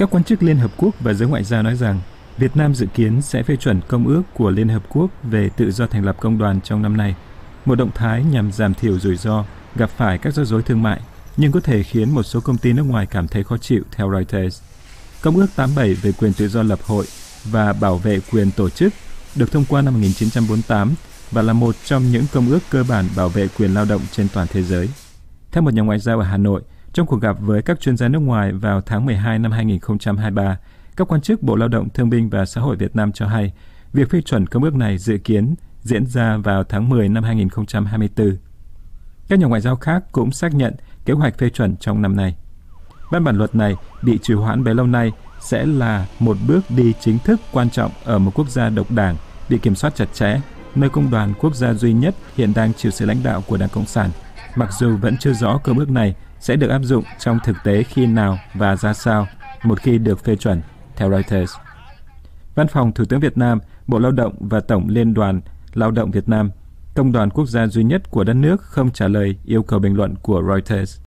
Các quan chức Liên Hợp Quốc và giới ngoại giao nói rằng Việt Nam dự kiến sẽ phê chuẩn công ước của Liên Hợp Quốc về tự do thành lập công đoàn trong năm nay, một động thái nhằm giảm thiểu rủi ro gặp phải các rắc rối thương mại, nhưng có thể khiến một số công ty nước ngoài cảm thấy khó chịu theo Reuters. Công ước 87 về quyền tự do lập hội và bảo vệ quyền tổ chức được thông qua năm 1948 và là một trong những công ước cơ bản bảo vệ quyền lao động trên toàn thế giới. Theo một nhà ngoại giao ở Hà Nội, trong cuộc gặp với các chuyên gia nước ngoài vào tháng 12 năm 2023, các quan chức Bộ Lao động Thương binh và Xã hội Việt Nam cho hay việc phê chuẩn công ước này dự kiến diễn ra vào tháng 10 năm 2024. Các nhà ngoại giao khác cũng xác nhận kế hoạch phê chuẩn trong năm nay. Văn bản luật này bị trì hoãn bấy lâu nay sẽ là một bước đi chính thức quan trọng ở một quốc gia độc đảng bị kiểm soát chặt chẽ, nơi công đoàn quốc gia duy nhất hiện đang chịu sự lãnh đạo của Đảng Cộng sản, mặc dù vẫn chưa rõ công ước này sẽ được áp dụng trong thực tế khi nào và ra sao một khi được phê chuẩn, theo Reuters. Văn phòng Thủ tướng Việt Nam, Bộ Lao động và Tổng Liên đoàn Lao động Việt Nam, công đoàn quốc gia duy nhất của đất nước không trả lời yêu cầu bình luận của Reuters.